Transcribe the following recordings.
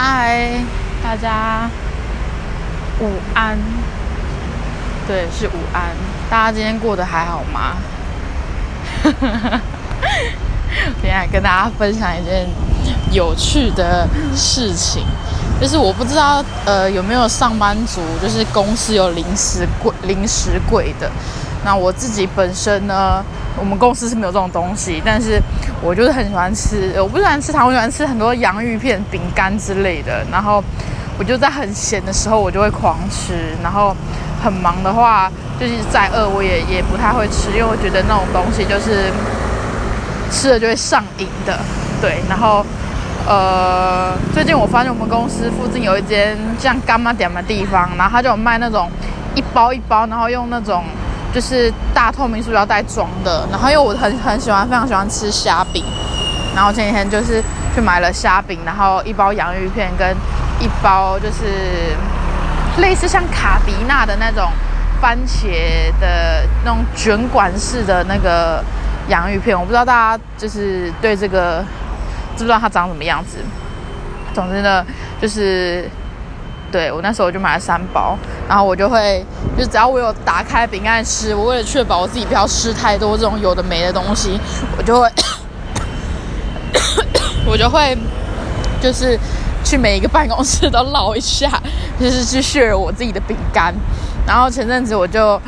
嗨，大家午安。对，是午安。大家今天过得还好吗？今天来跟大家分享一件有趣的事情，就是我不知道呃有没有上班族，就是公司有零食柜、零食柜的。那我自己本身呢，我们公司是没有这种东西，但是我就是很喜欢吃，我不喜欢吃糖，我喜欢吃很多洋芋片、饼干之类的。然后我就在很闲的时候，我就会狂吃。然后很忙的话，就是再饿我也也不太会吃，因为我觉得那种东西就是吃了就会上瘾的。对，然后呃，最近我发现我们公司附近有一间像干妈点的地方，然后他就有卖那种一包一包，然后用那种。就是大透明塑料袋装的，然后因为我很很喜欢，非常喜欢吃虾饼，然后前几天就是去买了虾饼，然后一包洋芋片跟一包就是类似像卡迪娜的那种番茄的那种卷管式的那个洋芋片，我不知道大家就是对这个知不知道它长什么样子。总之呢，就是。对我那时候就买了三包，然后我就会，就只要我有打开饼干吃，我为了确保我自己不要吃太多这种有的没的东西，我就会，我就会，就是去每一个办公室都捞一下，就是去削弱我自己的饼干。然后前阵子我就，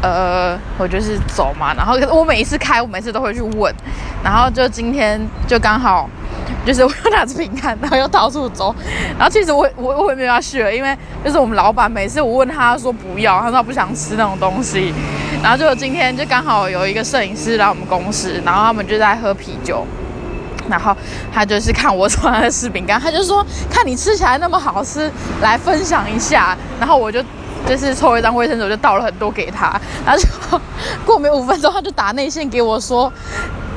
呃，我就是走嘛，然后我每一次开，我每次都会去问，然后就今天就刚好。就是我又拿着饼干，然后又到处走，然后其实我我我也没有要学，因为就是我们老板每次我问他说不要，他说他不想吃那种东西，然后就今天就刚好有一个摄影师来我们公司，然后他们就在喝啤酒，然后他就是看我手上的吃饼干，他就说看你吃起来那么好吃，来分享一下，然后我就就是抽一张卫生纸，我就倒了很多给他，然后就过没五分钟，他就打内线给我说。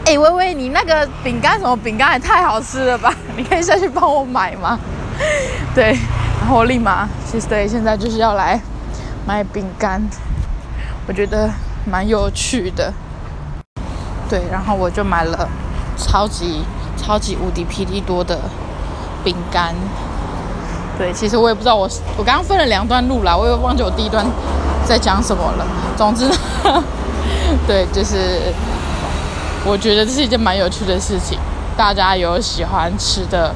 哎，微微，你那个饼干什么饼干也太好吃了吧？你可以下去帮我买吗？对，然后我立马，其实对，现在就是要来买饼干，我觉得蛮有趣的。对，然后我就买了超级超级无敌霹雳多的饼干。对，其实我也不知道我我刚刚分了两段路啦，我也忘记我第一段在讲什么了。总之，对，就是。我觉得这是一件蛮有趣的事情。大家有喜欢吃的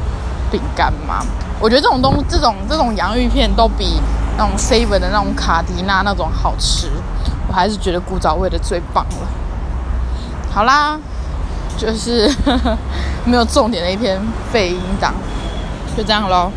饼干吗？我觉得这种东、这种这种洋芋片都比那种 seven 的那种卡迪娜那种好吃。我还是觉得古早味的最棒了。好啦，就是 没有重点的一篇废音档，就这样喽。